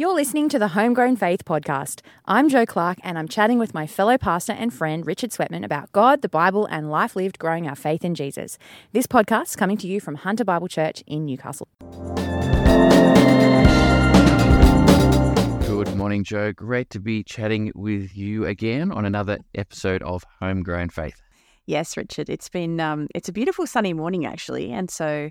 You're listening to the Homegrown Faith podcast. I'm Jo Clark, and I'm chatting with my fellow pastor and friend Richard Sweatman about God, the Bible, and life lived growing our faith in Jesus. This podcast is coming to you from Hunter Bible Church in Newcastle. Good morning, Jo. Great to be chatting with you again on another episode of Homegrown Faith. Yes, Richard. It's been um, it's a beautiful sunny morning actually, and so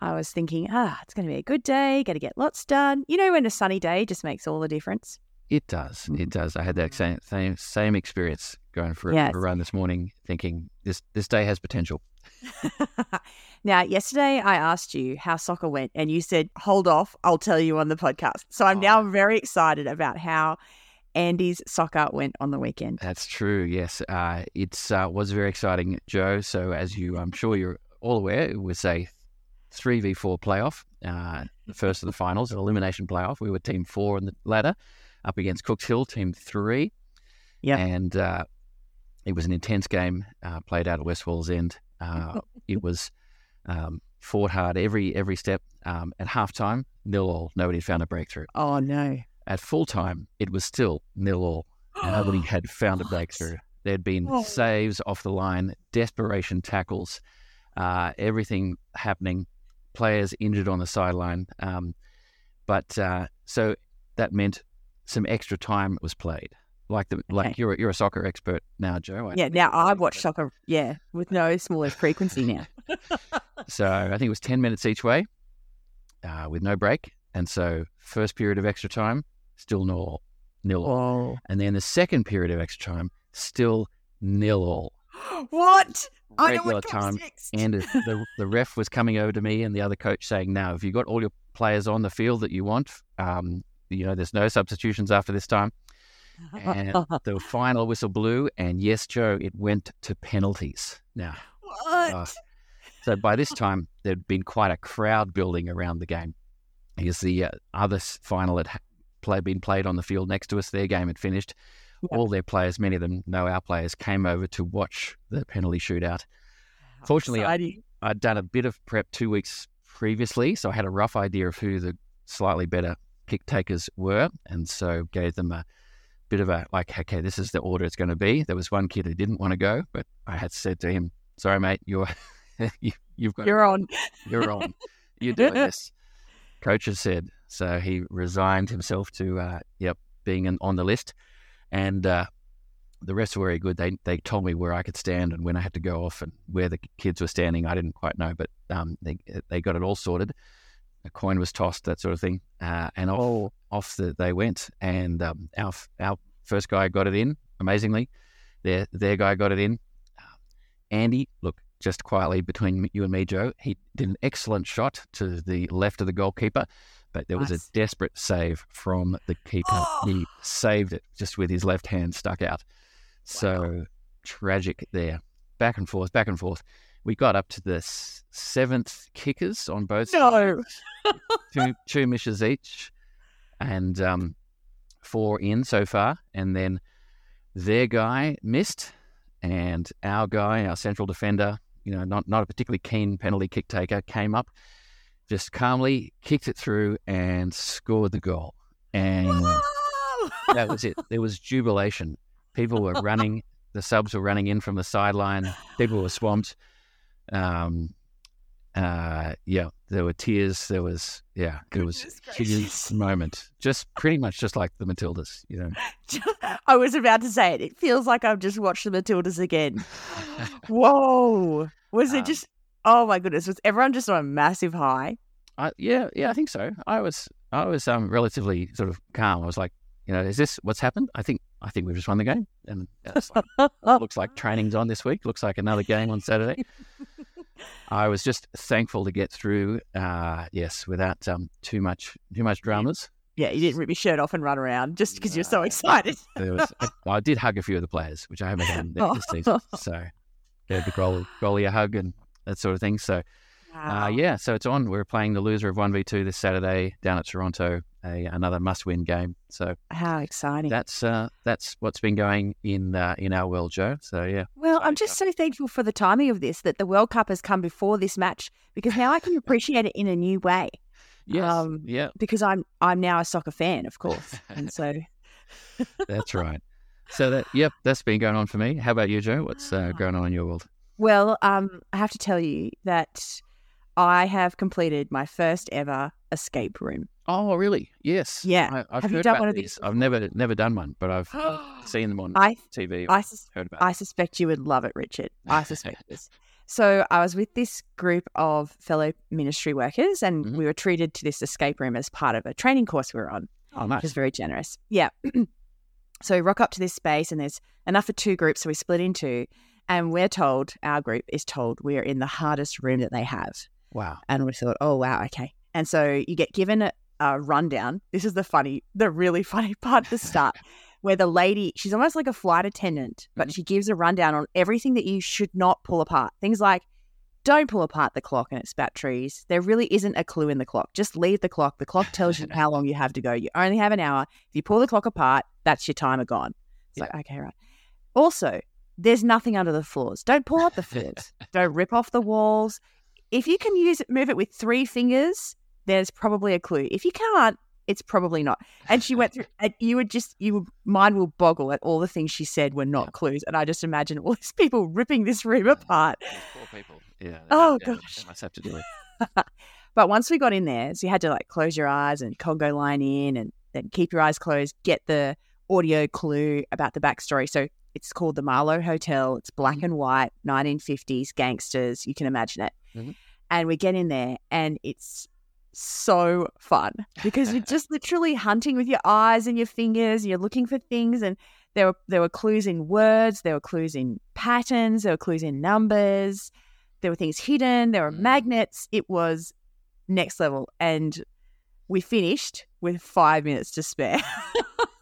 I was thinking, ah, it's going to be a good day, got to get lots done. You know, when a sunny day just makes all the difference. It does. It does. I had that same same, same experience going for, yes. a run this morning, thinking this this day has potential. now, yesterday I asked you how soccer went, and you said, "Hold off, I'll tell you on the podcast." So I'm oh. now very excited about how Andy's soccer went on the weekend. That's true. Yes, uh, it uh, was very exciting, Jo. So as you, I'm sure you're all aware, it was a 3v4 playoff, uh, the first of the finals, an elimination playoff. We were team four in the ladder up against Cooks Hill, team three. Yeah. And uh, it was an intense game uh, played out at West Wallsend. Uh, it was um, fought hard every every step. Um, at halftime, nil all. Nobody had found a breakthrough. Oh, no. At full time, it was still nil all. Nobody had found a breakthrough. There'd been oh. saves off the line, desperation tackles, uh, everything happening players injured on the sideline. Um, but uh, so that meant some extra time was played. Like the okay. like you're you're a soccer expert now, Jo. I yeah, now I watch soccer. Yeah, with no smaller frequency now. so I think it was ten minutes each way, uh, with no break, and so first period of extra time still nil all, nil all, and then the second period of extra time still nil all. What? regular time, and the the ref was coming over to me and the other coach saying, "Now, have you got all your players on the field that you want? Um, you know, there's no substitutions after this time." And the final whistle blew, and yes, Jo, it went to penalties. Now, what? Uh, so by this time, there'd been quite a crowd building around the game because the uh, other final had play, been played on the field next to us. Their game had finished all their players, many of them know our players, came over to watch the penalty shootout. How Fortunately, I, I'd done a bit of prep two weeks previously, so I had a rough idea of who the slightly better kick takers were, and so gave them a bit of a like, okay, this is the order it's going to be. There was one kid who didn't want to go, but I had said to him, "Sorry, mate, you're you, have got you're on, you're on, you're doing this." Coach has said so. He resigned himself to, uh, yep, being an, on the list and uh, the rest were very good. They they told me where I could stand and when I had to go off and where the kids were standing. I didn't quite know, but um, they they got it all sorted. A coin was tossed, that sort of thing, uh, and off oh. off the, they went. And um, our our first guy got it in amazingly. Their their guy got it in. Andy, look, just quietly between you and me, Jo, he did an excellent shot to the left of the goalkeeper but there was a desperate save from the keeper. Oh. He saved it just with his left hand stuck out. So wow. tragic there. Back and forth, back and forth. We got up to the seventh kickers on both no. two, two misses each, and um, four in so far. And then their guy missed, and our guy, our central defender, you know, not, not a particularly keen penalty kick taker, came up just calmly kicked it through and scored the goal. And that was it. There was jubilation. People were running. The subs were running in from the sideline. People were swamped. Um, uh, yeah, there were tears. There was, yeah, there was a huge moment. Just pretty much just like the Matildas, you know. I was about to say it. It feels like I've just watched the Matildas again. Whoa. Was it um, just Oh my goodness! Was everyone just on a massive high? Uh, yeah, yeah, I think so. I was, I was um, relatively sort of calm. I was like, you know, is this what's happened? I think, I think we've just won the game, and like, looks like training's on this week. Looks like another game on Saturday. I was just thankful to get through. Uh, yes, without um, too much, too much dramas. Yeah, you didn't rip your shirt off and run around just because no, you're so excited. was, I, I, did hug a few of the players, which I haven't done this season. So gave the goalie, goalie a hug and that sort of thing. So, uh, wow. uh, yeah, so it's on. We're playing the loser of 1v2 this Saturday down at Toronto, a, another must win game. So, how exciting. That's uh, that's what's been going in uh, in our world, Jo. So, yeah. Well, I'm just so thankful for the timing of this that the World Cup has come before this match because now I can appreciate it in a new way. Yes. Um, yeah. because I'm I'm now a soccer fan, of course, and so That's right. So that yep, that's been going on for me. How about you, Jo? What's uh, going on in your world? Well, um, I have to tell you that I have completed my first ever escape room. Oh, really? Yes. Yeah. I, I've Have you done about one of these. I've never never done one, but I've seen them on I TV. I sus- heard about. I suspect you would love it, Richard. I suspect this. So I was with this group of fellow ministry workers, and Mhm. we were treated to this escape room as part of a training course we were on. oh, which nice. is very generous. Yeah. so we rock up to this space, and there's enough for two groups, so we split into. And we're told our group is told we are in the hardest room that they have, Wow. and we thought, oh wow, okay. And so you get given a, a rundown. This is the funny, the really funny part at the start. Where the lady, she's almost like a flight attendant, but mm-hmm. she gives a rundown on everything that you should not pull apart. Things like don't pull apart the clock and its batteries. There really isn't a clue in the clock. Just leave the clock. The clock tells you how long you have to go. You only have an hour. If you pull the clock apart, that's your timer gone. It's like, okay, right. Also, there's nothing under the floors. Don't pull up the floors. Don't rip off the walls. If you can use it, move it with three fingers, there's probably a clue. If you can't, it's probably not. And she went through, and you would just, you would, mind will boggle at all the things she said were not Yeah. clues. And I just imagine all these people ripping this room apart. Poor people. Yeah. Oh, gosh. They must have to do it. But once we got in there, so you had to like close your eyes and Congo line in and then keep your eyes closed, get the audio clue about the backstory. So it's called the Marlowe Hotel. It's black and white, 1950s gangsters. You can imagine it. Mhm. And we get in there and it's so fun because you're just literally hunting with your eyes and your fingers. And you're looking for things and there were there were clues in words, there were clues in patterns, there were clues in numbers, there were things hidden, there were Mm. magnets. It was next level. And we finished with five minutes to spare.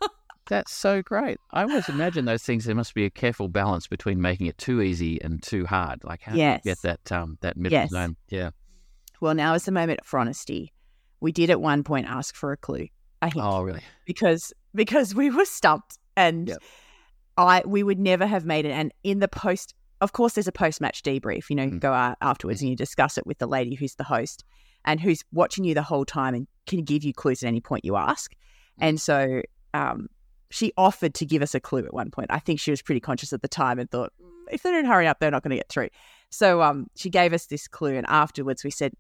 That's so great. I always imagine those things. There must be a careful balance between making it too easy and too hard. Like how do you get that um that middle Yes. zone? Yeah. well, now is the moment for honesty. We did at one point ask for a clue, a hint, Oh, really? because because we were stumped and Yep. I we would never have made it. And in the post, of course, there's a post match debrief. You know, you Mm. go out afterwards and you discuss it with the lady who's the host and who's watching you the whole time and can give you clues at any point you ask. And so um, she offered to give us a clue at one point. I think she was pretty conscious at the time and thought, "Mm, if they don't hurry up, they're not going to get through. So um, she gave us this clue, and afterwards we said,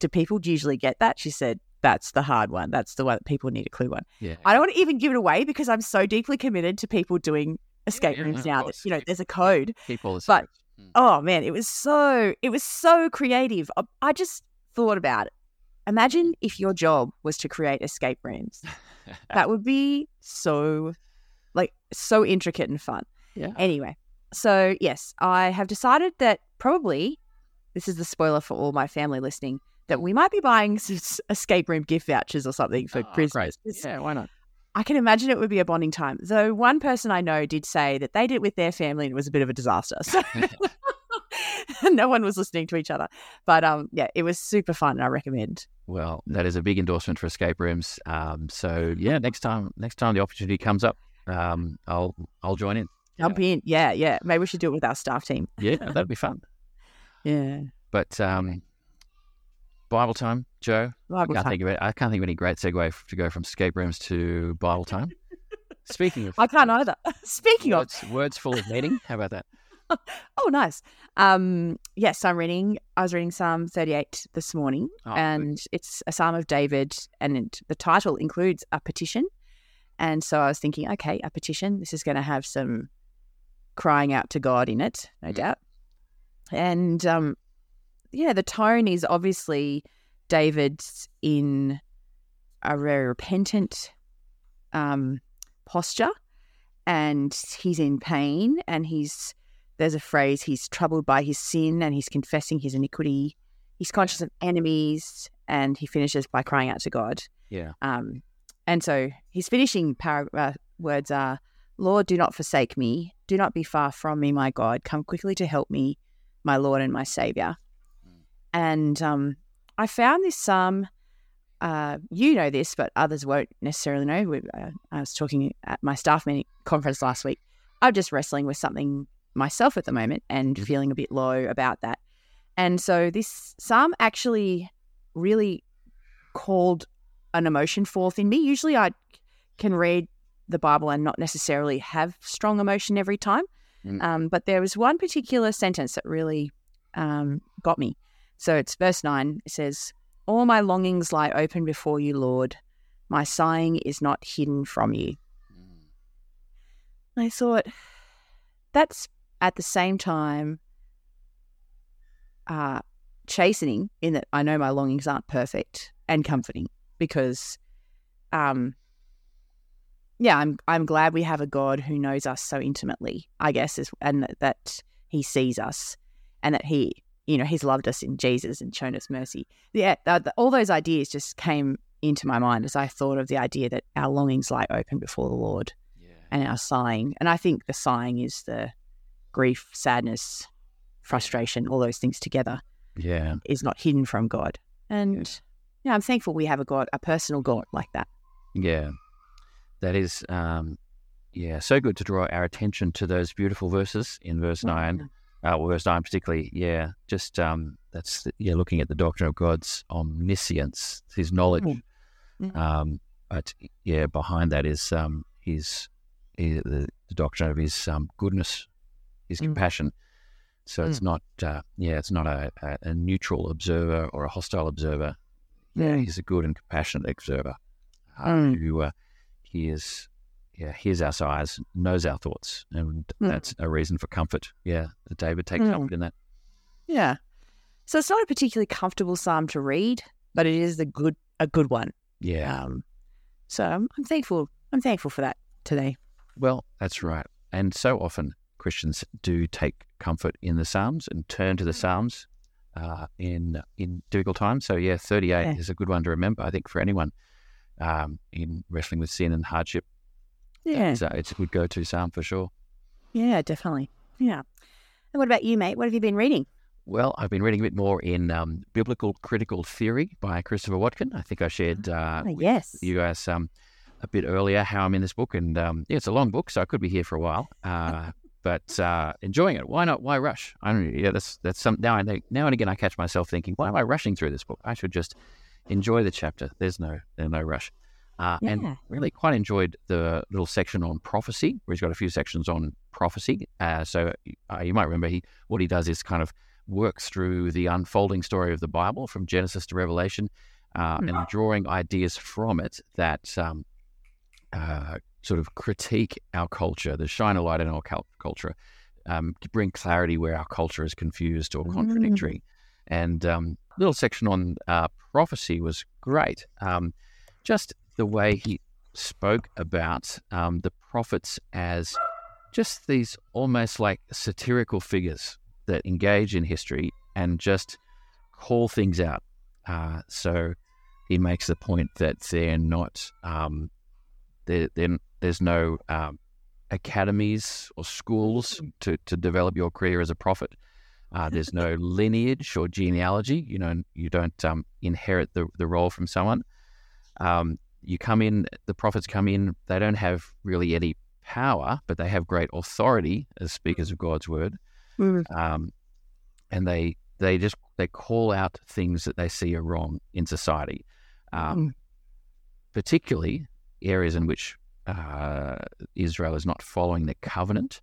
"Do people usually get that?" She said, "That's the hard one. That's the one that people need a clue on." Yeah. I don't want to even give it away because I'm so deeply committed to people doing escape yeah, rooms of now that you know there's a code. All but- Mm. Oh man, it was so it was so creative. I, I just thought about it. Imagine if your job was to create escape rooms. that would be so like so intricate and fun. yeah. Anyway, so yes, I have decided that probably this is the spoiler for all my family listening that we might be buying escape room gift vouchers or something for Oh. Great. Yeah. Why not? I can imagine it would be a bonding time. Though one person I know did say that they did it with their family and it was a bit of a disaster. So no one was listening to each other. But um, yeah, it was super fun. And I recommend. Well, that is a big endorsement for escape rooms. Um, so yeah, next time, next time the opportunity comes up, um, I'll I'll join in. Jump in. Yeah, yeah. Maybe we should do it with our staff team. Yeah, that'd be fun. Yeah. But um, Bible time, Jo. Bible I can't time. think of it. I can't think of any great segue to go from escape rooms to Bible time. Speaking of, I can't either. Speaking of, words, words full of meaning. How about that? oh, nice. Um, yes, I'm reading. I was reading Psalm 38 this morning, Oh, good. and it's a Psalm of David, and it, the title includes a petition. And so I was thinking, okay, a petition. This is going to have some crying out to God in it, no Mhm. doubt. And um, yeah, the tone is obviously David's in a very repentant um, posture, and he's in pain, and he's there's a phrase he's troubled by his sin, and he's confessing his iniquity. He's conscious of enemies, and he finishes by crying out to God. Yeah. Um, and so his finishing par- uh, words are, Lord, do not forsake me. Do not be far from me, my God. Come quickly to help me, my Lord and my Savior. Mm. And um, I found this psalm. Uh, you know this, but others won't necessarily know. We, uh, I was talking at my staff meeting conference last week. I'm just wrestling with something myself at the moment and Mhm. feeling a bit low about that. And so this psalm actually really called an emotion forth in me. Usually I can read the Bible and not necessarily have strong emotion every time. Mm. Um, but there was one particular sentence that really um, got me. So it's verse 9. It says, All my longings lie open before you, Lord. My sighing is not hidden from you. I thought that's at the same time uh, chastening in that I know my longings aren't perfect and comforting because, um, yeah, I'm I'm glad we have a God who knows us so intimately. I guess, is, and that, He sees us, and that He, you know, He's loved us in Jesus and shown us mercy. Yeah, th- all those ideas just came into my mind as I thought of the idea that our longings lie open before the Lord Yeah. and our sighing. And I think the sighing is the grief, sadness, frustration, all those things together Yeah. is not hidden from God. And yeah, I'm thankful we have a God, a personal God like that. Yeah. That is, um, yeah, so good to draw our attention to those beautiful verses in verse 9. Uh, well, verse 9 particularly, yeah, just um, that's, yeah, looking at the doctrine of God's omniscience, his knowledge. Mm. Mhm. Um, but yeah, behind that is um, his, his the, the doctrine of his um, goodness, his Mm. compassion. So it's not, uh, yeah, it's not a, a, a neutral observer or a hostile observer. Yeah, Mm. he's a good and compassionate observer uh, Mm. who uh, hears, yeah, hears our sighs, knows our thoughts, and Mm. that's a reason for comfort. Yeah, David takes Mm. comfort in that. Yeah. So it's not a particularly comfortable psalm to read, but it is a good a good one. Yeah, Um, so I'm, I'm thankful. I'm thankful for that today. well, that's right. And so often Christians do take comfort in the Psalms and turn to the Psalms uh, in in difficult times. So yeah, 38 Yeah. is a good one to remember. I think for anyone um, in wrestling with sin and hardship, Yeah. it's, uh, it's a good go-to psalm for sure. Yeah, definitely. Yeah. And what about you, mate? What have you been reading? Well, I've been reading a bit more in um, Biblical Critical Theory by Christopher Watkin. I think I shared uh, Oh, with yes. you guys um, a bit earlier how I'm in this book, and um, yeah, it's a long book, so I could be here for a while. Uh, but uh, enjoying it. Why not? Why rush? I don't. Yeah, that's that's some. Now I think now and again I catch myself thinking, why am I rushing through this book? I should just enjoy the chapter. There's no there's no rush. Uh, Yeah. And really quite enjoyed the little section on prophecy, where he's got a few sections on prophecy. Uh, so uh, you might remember he what he does is kind of works through the unfolding story of the Bible from Genesis to Revelation, uh, Hmm. and drawing ideas from it that um, uh, sort of critique our culture, that shine a light in our culture, um, to bring clarity where our culture is confused or contradictory. And um, little section on uh, prophecy was great. Um, just the way he spoke about um, the prophets as just these almost like satirical figures that engage in history and just call things out. Uh, so he makes the point that they're not, um, they're, they're, there's no um, academies or schools to, to develop your career as a prophet. Uh, there's no lineage or genealogy. You know, you don't um, inherit the, the role from someone. Um, you come in, the prophets come in, they don't have really any power, but they have great authority as speakers of God's word. Mm. Um, and they they just they call out things that they see are wrong in society, um, particularly areas in which uh, Israel is not following the covenant.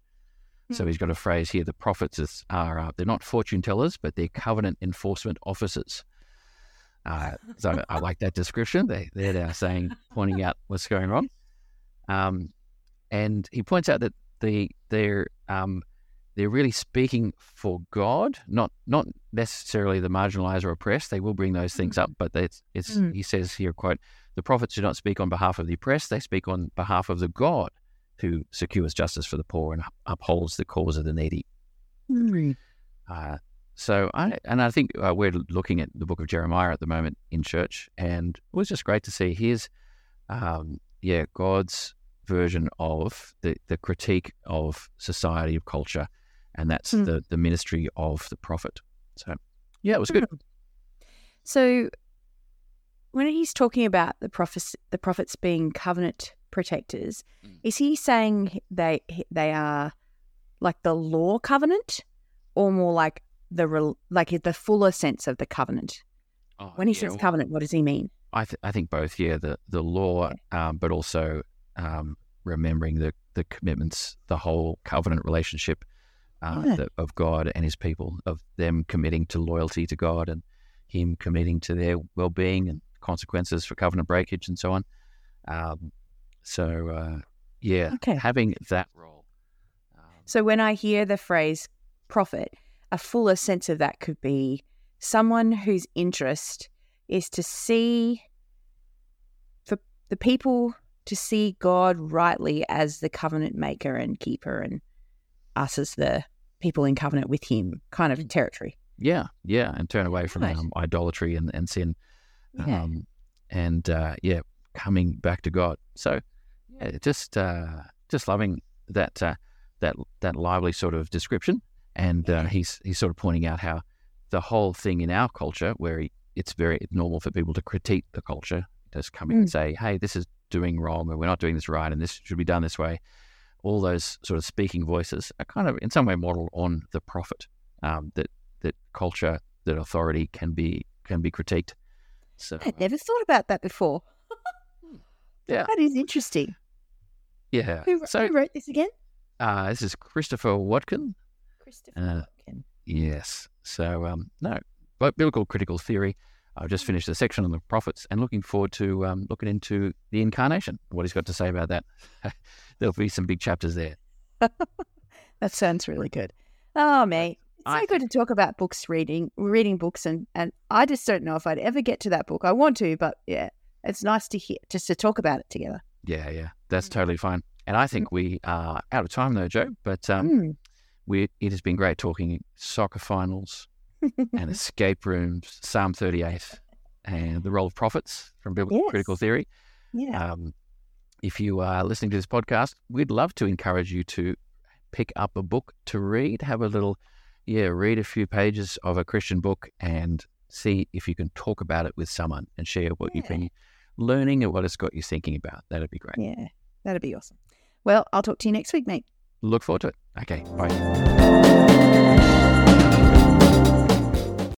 So he's got a phrase here: the prophets are uh, they're not fortune tellers, but they're covenant enforcement officers. Uh, so I like that description. They they're now saying pointing out what's going wrong. Um, and he points out that the they're um, they're really speaking for God, not not necessarily the marginalized or oppressed. They will bring those things up, but it's, it's Mm. he says here, quote, the prophets do not speak on behalf of the oppressed, they speak on behalf of the God who secures justice for the poor and upholds the cause of the needy. Mm. Uh, so I and I think uh, we're looking at the book of Jeremiah at the moment in church, and it was just great to see his, um, yeah, God's version of the, the critique of society of culture, and that's Mm. the the ministry of the prophet. So yeah, it was good. So when he's talking about the prophets, the prophets being covenant protectors, Mm. is he saying they they are like the law covenant, or more like the like the fuller sense of the covenant? Oh, When he yeah, says covenant, what does he mean? I, th- I think both. Yeah, the the law, um, but also um, remembering the the commitments, the whole covenant relationship uh, Yeah. the, of God and His people, of them committing to loyalty to God and Him committing to their well being and consequences for covenant breakage and so on. Um, so uh, yeah, Okay. having that role. Um, So when I hear the phrase prophet, a fuller sense of that could be someone whose interest is to see for the people to see God rightly as the covenant maker and keeper and us as the people in covenant with him kind of territory. Yeah, yeah, and turn away from Right. um, idolatry and, and sin, Yeah. um, and uh, yeah, coming back to God. So, yeah, just uh, just loving that uh, that that lively sort of description, and uh, he's he's sort of pointing out how the whole thing in our culture, where he, it's very normal for people to critique the culture, just come in and say, "Hey, this is doing wrong, and we're not doing this right, and this should be done this way." All those sort of speaking voices are kind of in some way modeled on the prophet. Um, that that culture, that authority can be can be critiqued. So I'd never thought about that before. Yeah. That is interesting. yeah. Who, So who wrote this again? uh, this is Christopher Watkin. Christopher Uh, Watkin. Yes. So um, no, biblical critical theory. I've just finished a section on the prophets and looking forward to um, looking into the incarnation. What he's got to say about that. There'll be some big chapters there. That sounds really good. Oh, mate. It's so I good to talk about books, reading, reading books, and, and I just don't know if I'd ever get to that book. I want to, but yeah, it's nice to hear, just to talk about it together. Yeah, yeah, that's Mm. totally fine. And I think we are out of time though, Jo. But um, Mm. we it has been great talking soccer finals and escape rooms, Psalm 38, and the role of prophets from biblical critical theory. yeah. Um, if you are listening to this podcast, we'd love to encourage you to pick up a book to read. Have a little, yeah, read a few pages of a Christian book and see if you can talk about it with someone and share what you've been learning and what it's got you thinking about. That'd be great. yeah, that'd be awesome. Well, I'll talk to you next week, mate. Look forward to it. Okay, bye.